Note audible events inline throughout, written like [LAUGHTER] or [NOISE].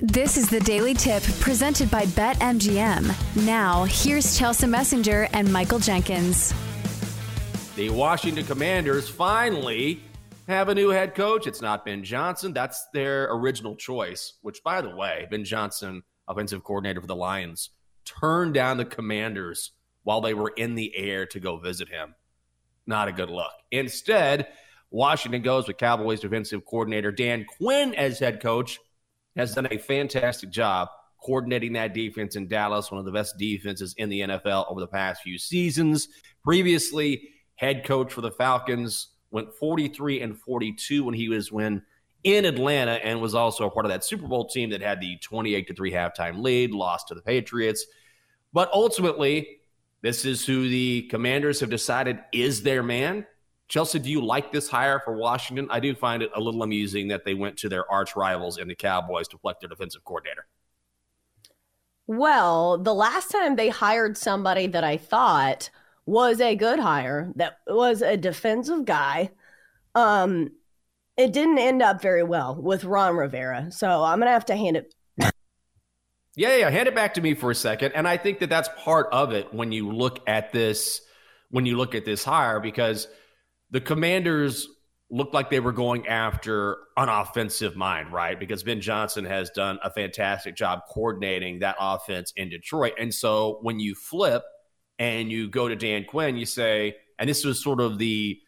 This is the Daily Tip presented by BetMGM. Now, here's Chelsa Messenger and Michael Jenkins. The Washington Commanders finally have a new head coach. It's not Ben Johnson. That's their original choice, which, by the way, Ben Johnson, offensive coordinator for the Lions, turned down the Commanders while they were in the air to go visit him. Not a good look. Instead, Washington goes with Cowboys defensive coordinator Dan Quinn as head coach has done a fantastic job coordinating that defense in Dallas, one of the best defenses in the NFL over the past few seasons. Previously, head coach for the Falcons went 43 and 42 when he was when in Atlanta and was also a part of that Super Bowl team that had the 28 to 3 halftime lead, lost to the Patriots. But ultimately, this is who the Commanders have decided is their man. Chelsa, do you like this hire for Washington? I do find it a little amusing that they went to their arch rivals in the Cowboys to select their defensive coordinator. Well, the last time they hired somebody that I thought was a good hire, that was a defensive guy, um, it didn't end up very well with Ron Rivera. So I'm going to have to hand it. [LAUGHS] Yeah, yeah, hand it back to me for a second. And I think that that's part of it when you look at this, when you look at this hire, because – the Commanders looked like they were going after an offensive mind, right? Because Ben Johnson has done a fantastic job coordinating that offense in Detroit. And so when you flip and you go to Dan Quinn, you say, and this was sort of the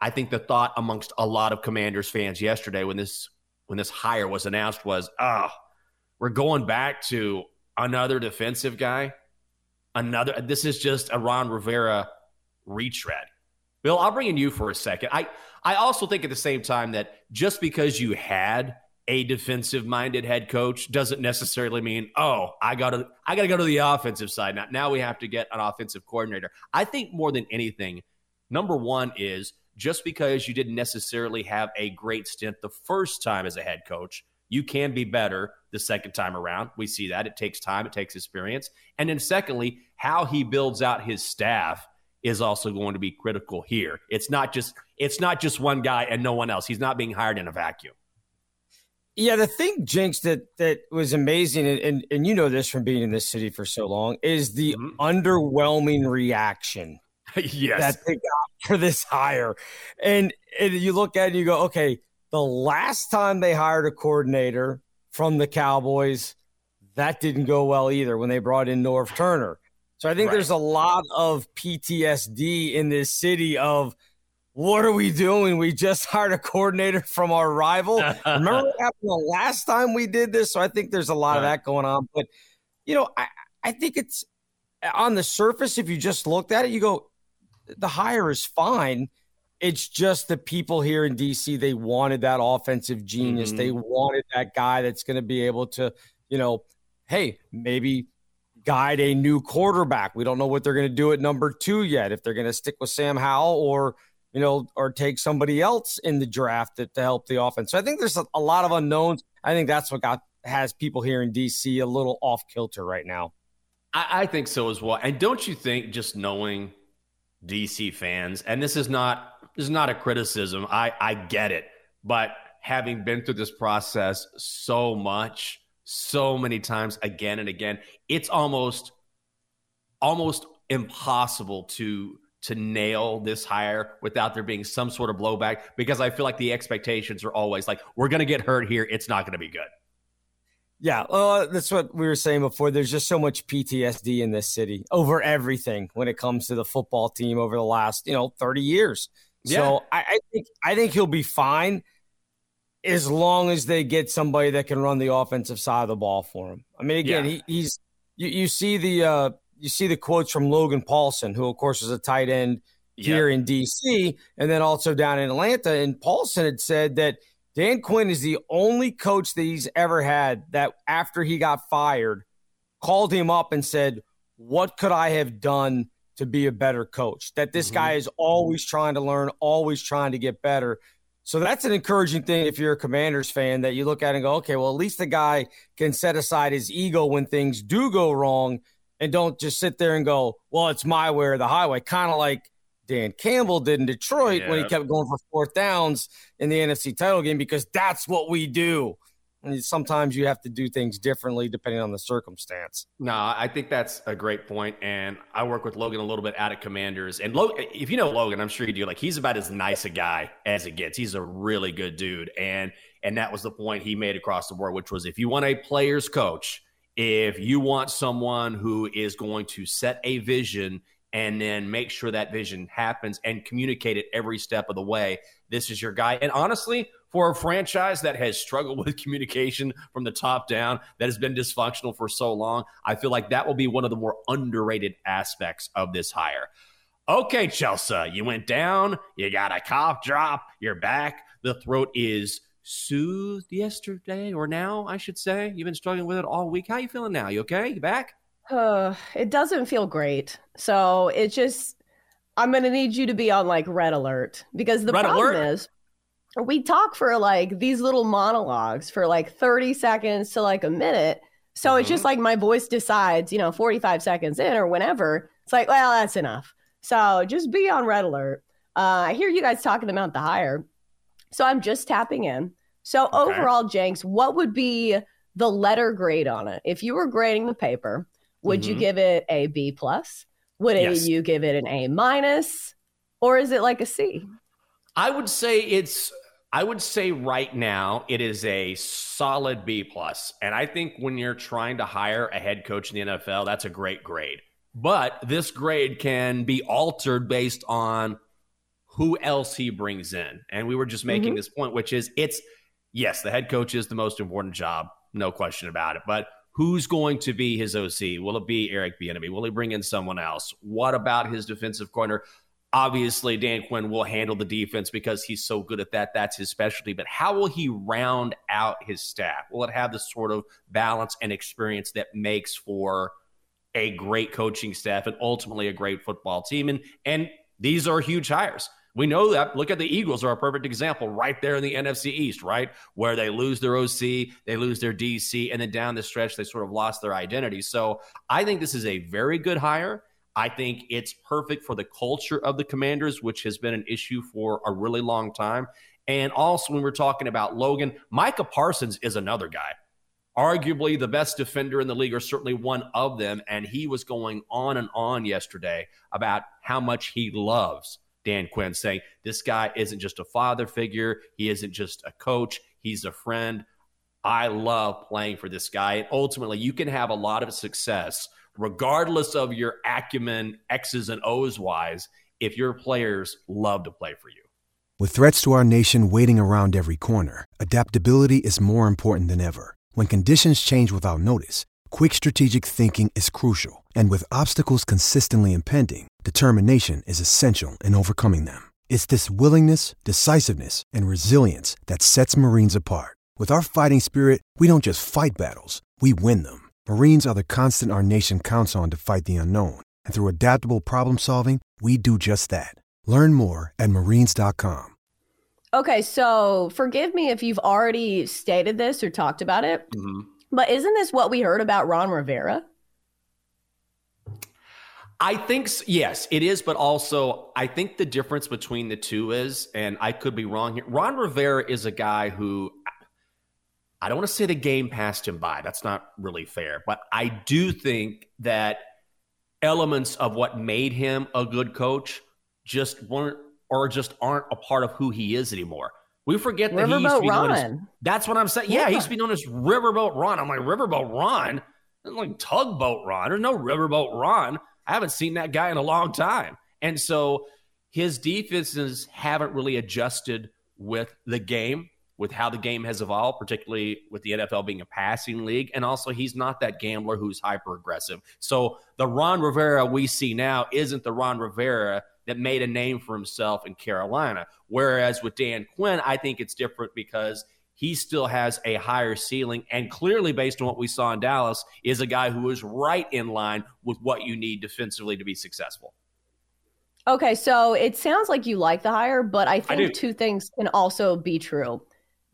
I think the thought amongst a lot of Commanders fans yesterday when this when this hire was announced was, ah, oh, we're going back to another defensive guy. Another this is just a Ron Rivera retread. Bill, I'll bring in you for a second. I, I also think at the same time that just because you had a defensive minded head coach doesn't necessarily mean, oh, I gotta I gotta go to the offensive side. Now now we have to get an offensive coordinator. I think more than anything, number one is just because you didn't necessarily have a great stint the first time as a head coach, you can be better the second time around. We see that. It takes time, it takes experience. And then secondly, how he builds out his staff is also going to be critical here. It's not just it's not just one guy and no one else. He's not being hired in a vacuum. Yeah, the thing, Jenks, that that was amazing, and, and, and you know this from being in this city for so long, is the mm-hmm. underwhelming reaction [LAUGHS] yes. that they got for this hire. And, and you look at it and you go, okay, the last time they hired a coordinator from the Cowboys, that didn't go well either when they brought in Norv Turner. So I think right. there's a lot of PTSD in this city of what are we doing? We just [LAUGHS] hired a coordinator from our rival. [LAUGHS] Remember what happened the last time we did this? So I think there's a lot right. of that going on. But you know, I, I think it's on the surface, if you just looked at it, you go, the hire is fine. It's just the people here in DC, they wanted that offensive genius. Mm-hmm. They wanted that guy that's going to be able to, you know, hey, maybe guide a new quarterback. We don't know what they're going to do at number two yet. If they're going to stick with Sam Howell or you know, or take somebody else in the draft to, to help the offense. So I think there's a, lot of unknowns. I think that's what got has people here in DC a little off kilter right now. I, I think so as well. And don't you think just knowing DC fans, and this is not this is not a criticism. I I get it, but having been through this process so much so many times again and again. It's almost almost impossible to to nail this hire without there being some sort of blowback because I feel like the expectations are always like, we're going to get hurt here. It's not going to be good. Yeah, well, uh, that's what we were saying before. There's just so much PTSD in this city over everything when it comes to the football team over the last, you know, 30 years. Yeah. So I, I think I think he'll be fine as long as they get somebody that can run the offensive side of the ball for him. I mean, again, yeah. he, he's you, you see the uh, you see the quotes from Logan Paulson, who of course is a tight end here yep. in DC, and then also down in Atlanta. And Paulson had said that Dan Quinn is the only coach that he's ever had that after he got fired called him up and said, "What could I have done?" To be a better coach, that this mm-hmm. guy is always trying to learn, always trying to get better. So that's an encouraging thing if you're a Commanders fan that you look at and go, okay, well, at least the guy can set aside his ego when things do go wrong and don't just sit there and go, well, it's my way or the highway. Kind of like Dan Campbell did in Detroit yeah. when he kept going for fourth downs in the NFC title game because that's what we do. Sometimes you have to do things differently depending on the circumstance. No, I think that's a great point. And I work with Logan a little bit out of Commanders. And Logan, if you know Logan, I'm sure you do. Like he's about as nice a guy as it gets. He's a really good dude. And and that was the point he made across the board, which was if you want a player's coach, if you want someone who is going to set a vision and then make sure that vision happens and communicate it every step of the way, this is your guy. And honestly, for a franchise that has struggled [LAUGHS] with communication from the top down, that has been dysfunctional for so long, I feel like that will be one of the more underrated aspects of this hire. Okay, Chelsa, you went down, you got a cough drop, you're back. The throat is soothed yesterday or now, I should say. You've been struggling with it all week. How you feeling now? You okay? You back? Uh, it doesn't feel great. So it just I'm gonna need you to be on like red alert because the red problem alert? is we talk for like these little monologues for like 30 seconds to like a minute. So mm-hmm. it's just mm-hmm. like my voice decides, you know, 45 seconds in or whenever. It's like, well, that's enough. So just be on red alert. Uh, I hear you guys talking about the hire. So I'm just tapping in. So okay. overall, Jenks, what would be the letter grade on it? If you were grading the paper, would mm-hmm. you give it a B plus? Would yes. you give it an A minus? Or is it like a C? I would say it's I would say right now it is a solid B plus, and I think when you're trying to hire a head coach in the NFL, that's a great grade. But this grade can be altered based on who else he brings in. And we were just making mm-hmm. this point, which is it's yes, the head coach is the most important job, no question about it. But who's going to be his OC? Will it be Eric Bieniemy? Will he bring in someone else? What about his defensive corner? Obviously, Dan Quinn will handle the defense because he's so good at that. That's his specialty. But how will he round out his staff? Will it have the sort of balance and experience that makes for a great coaching staff and ultimately a great football team? And and these are huge hires. We know that. Look at the Eagles are a perfect example right there in the NFC East, right? Where they lose their OC, they lose their DC, and then down the stretch, they sort of lost their identity. So I think this is a very good hire. I think it's perfect for the culture of the Commanders, which has been an issue for a really long time. And also, when we're talking about Logan, Micah Parsons is another guy, arguably the best defender in the league, or certainly one of them. And he was going on and on yesterday about how much he loves Dan Quinn, saying this guy isn't just a father figure, he isn't just a coach, he's a friend. I love playing for this guy. And ultimately, you can have a lot of success regardless of your acumen, X's and O's wise, if your players love to play for you. With threats to our nation waiting around every corner, adaptability is more important than ever. When conditions change without notice, quick strategic thinking is crucial. And with obstacles consistently impending, determination is essential in overcoming them. It's this willingness, decisiveness, and resilience that sets Marines apart. With our fighting spirit, we don't just fight battles, we win them. Marines are the constant our nation counts on to fight the unknown. And through adaptable problem solving, we do just that. Learn more at marines.com. Okay, so forgive me if you've already stated this or talked about it, mm-hmm. but isn't this what we heard about Ron Rivera? I think yes, it is, but also I think the difference between the two is, and I could be wrong here. Ron Rivera is a guy who I don't want to say the game passed him by. That's not really fair. But I do think that elements of what made him a good coach just weren't or just aren't a part of who he is anymore. We forget that Riverboat he used to be known as, That's what I'm saying. Yeah, Yeah. he used to be known as Riverboat Ron. I'm like Riverboat Ron, That's like Tugboat Ron. There's no Riverboat Ron. I haven't seen that guy in a long time, and so his defenses haven't really adjusted with the game, with how the game has evolved, particularly with the NFL being a passing league, and also he's not that gambler who's hyper aggressive. So the Ron Rivera we see now isn't the Ron Rivera that made a name for himself in Carolina. Whereas with Dan Quinn, I think it's different because he still has a higher ceiling and clearly based on what we saw in Dallas is a guy who is right in line with what you need defensively to be successful. Okay, so it sounds like you like the hire, but I think two things can also be true.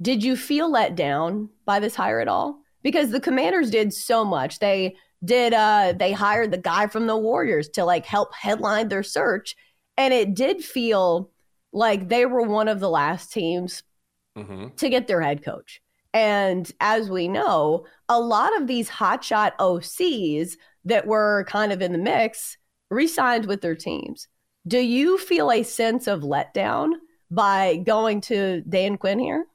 Did you feel let down by this hire at all? Because the Commanders did so much. They did uh they hired the guy from the Warriors to like help headline their search and it did feel like they were one of the last teams Mm-hmm. to get their head coach. And as we know, a lot of these hotshot OCs that were kind of in the mix re-signed with their teams. Do you feel a sense of letdown by going to Dan Quinn here?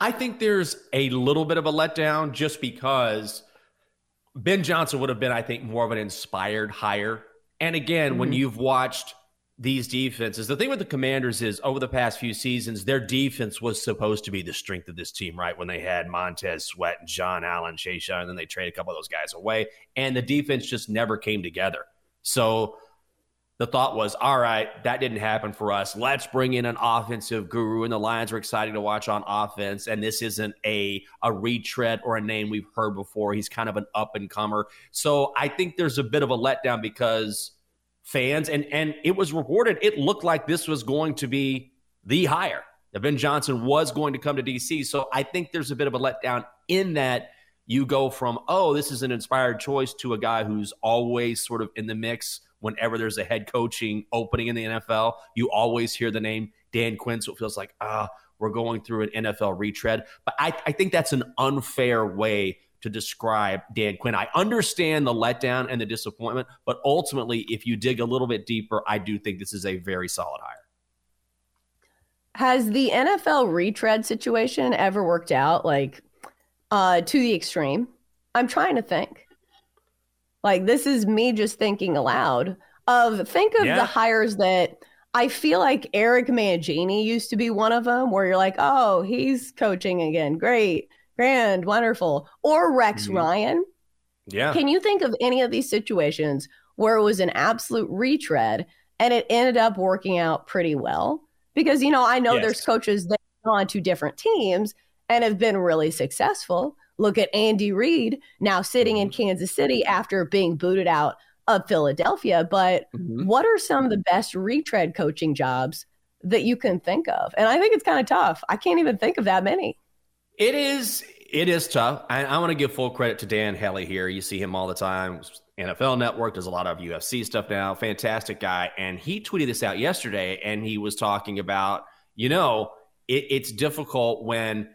I think there's a little bit of a letdown just because Ben Johnson would have been, I think, more of an inspired hire. And again, when Mhm. you've watched these defenses, the thing with the Commanders is over the past few seasons, their defense was supposed to be the strength of this team, right? When they had Montez Sweat, and John Allen, Chase and then they trade a couple of those guys away, and the defense just never came together. So the thought was, all right, that didn't happen for us. Let's bring in an offensive guru, and the Lions were exciting to watch on offense. And this isn't a a retread or a name we've heard before. He's kind of an up and comer. So I think there's a bit of a letdown because fans and and it was reported it looked like this was going to be the hire. Ben Johnson was going to come to DC. So I think there's a bit of a letdown in that you go from, oh, this is an inspired choice to a guy who's always sort of in the mix whenever there's a head coaching opening in the NFL. You always hear the name Dan Quinn. So it feels like, ah, we're going through an NFL retread. But I, I think that's an unfair way to describe Dan Quinn. I understand the letdown and the disappointment, but ultimately, if you dig a little bit deeper, I do think this is a very solid hire. Has the NFL retread situation ever worked out like uh to the extreme? I'm trying to think. Like this is me just thinking aloud of think of Yeah. the hires that I feel like Eric Mangini used to be one of them where you're like, "Oh, he's coaching again. Great. Grand, wonderful." Or Rex Mhm. Ryan. Yeah. Can you think of any of these situations where it was an absolute retread and it ended up working out pretty well? Because, you know, I know there's coaches that have gone to different teams and have been really successful. Look at Andy Reid now sitting in Kansas City after being booted out of Philadelphia. But Mhm. what are some of the best retread coaching jobs that you can think of? And I think it's kind of tough. I can't even think of that many. It is. It is tough. I, I want to give full credit to Dan Hellie here. You see him all the time. NFL Network does a lot of UFC stuff now. Fantastic guy. And he tweeted this out yesterday, and he was talking about, you know, it, it's difficult when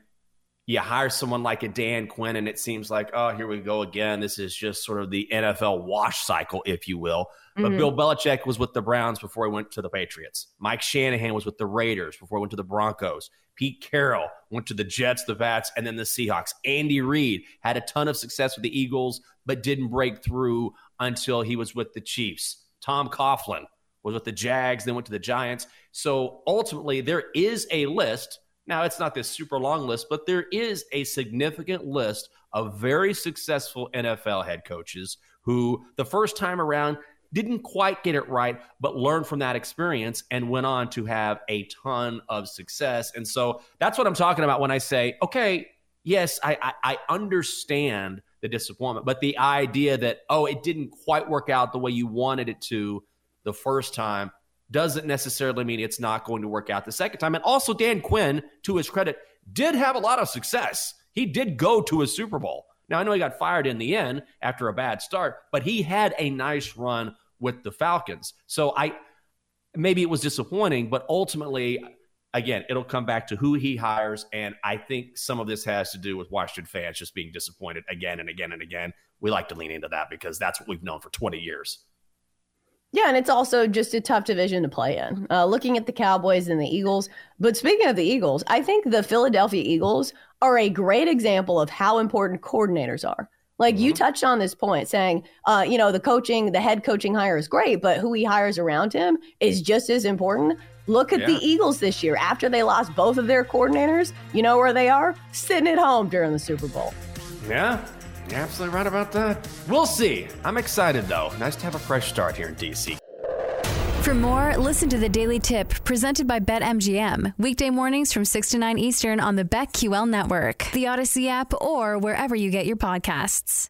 you hire someone like a Dan Quinn, and it seems like, oh, here we go again. This is just sort of the NFL wash cycle, if you will. But Mhm. Bill Belichick was with the Browns before he went to the Patriots. Mike Shanahan was with the Raiders before he went to the Broncos. Pete Carroll went to the Jets, the Pats, and then the Seahawks. Andy Reid had a ton of success with the Eagles, but didn't break through until he was with the Chiefs. Tom Coughlin was with the Jags, then went to the Giants. So ultimately, there is a list. Now, it's not this super long list, but there is a significant list of very successful NFL head coaches who, the first time around, didn't quite get it right, but learned from that experience and went on to have a ton of success. And so that's what I'm talking about when I say, okay, yes, I, I, I understand the disappointment, but the idea that, oh, it didn't quite work out the way you wanted it to the first time doesn't necessarily mean it's not going to work out the second time. And also, Dan Quinn, to his credit, did have a lot of success. He did go to a Super Bowl. Now, I know he got fired in the end after a bad start, but he had a nice run with the Falcons. So I maybe it was disappointing, but ultimately, again, it'll come back to who he hires. And I think some of this has to do with Washington fans just being disappointed again and again and again. We like to lean into that because that's what we've known for 20 years. Yeah, and it's also just a tough division to play in. Uh, looking at the Cowboys and the Eagles, but speaking of the Eagles, I think the Philadelphia Eagles are a great example of how important coordinators are. Like mm-hmm. you touched on this point, saying, uh, you know, the coaching, the head coaching hire is great, but who he hires around him is just as important. Look at yeah. the Eagles this year. After they lost both of their coordinators, you know where they are? Sitting at home during the Super Bowl. Yeah, you're absolutely right about that. We'll see. I'm excited though. Nice to have a fresh start here in DC. For more, listen to the Daily Tip presented by BetMGM. Weekday mornings from 6 to 9 Eastern on the BetQL network, the Audacy app, or wherever you get your podcasts.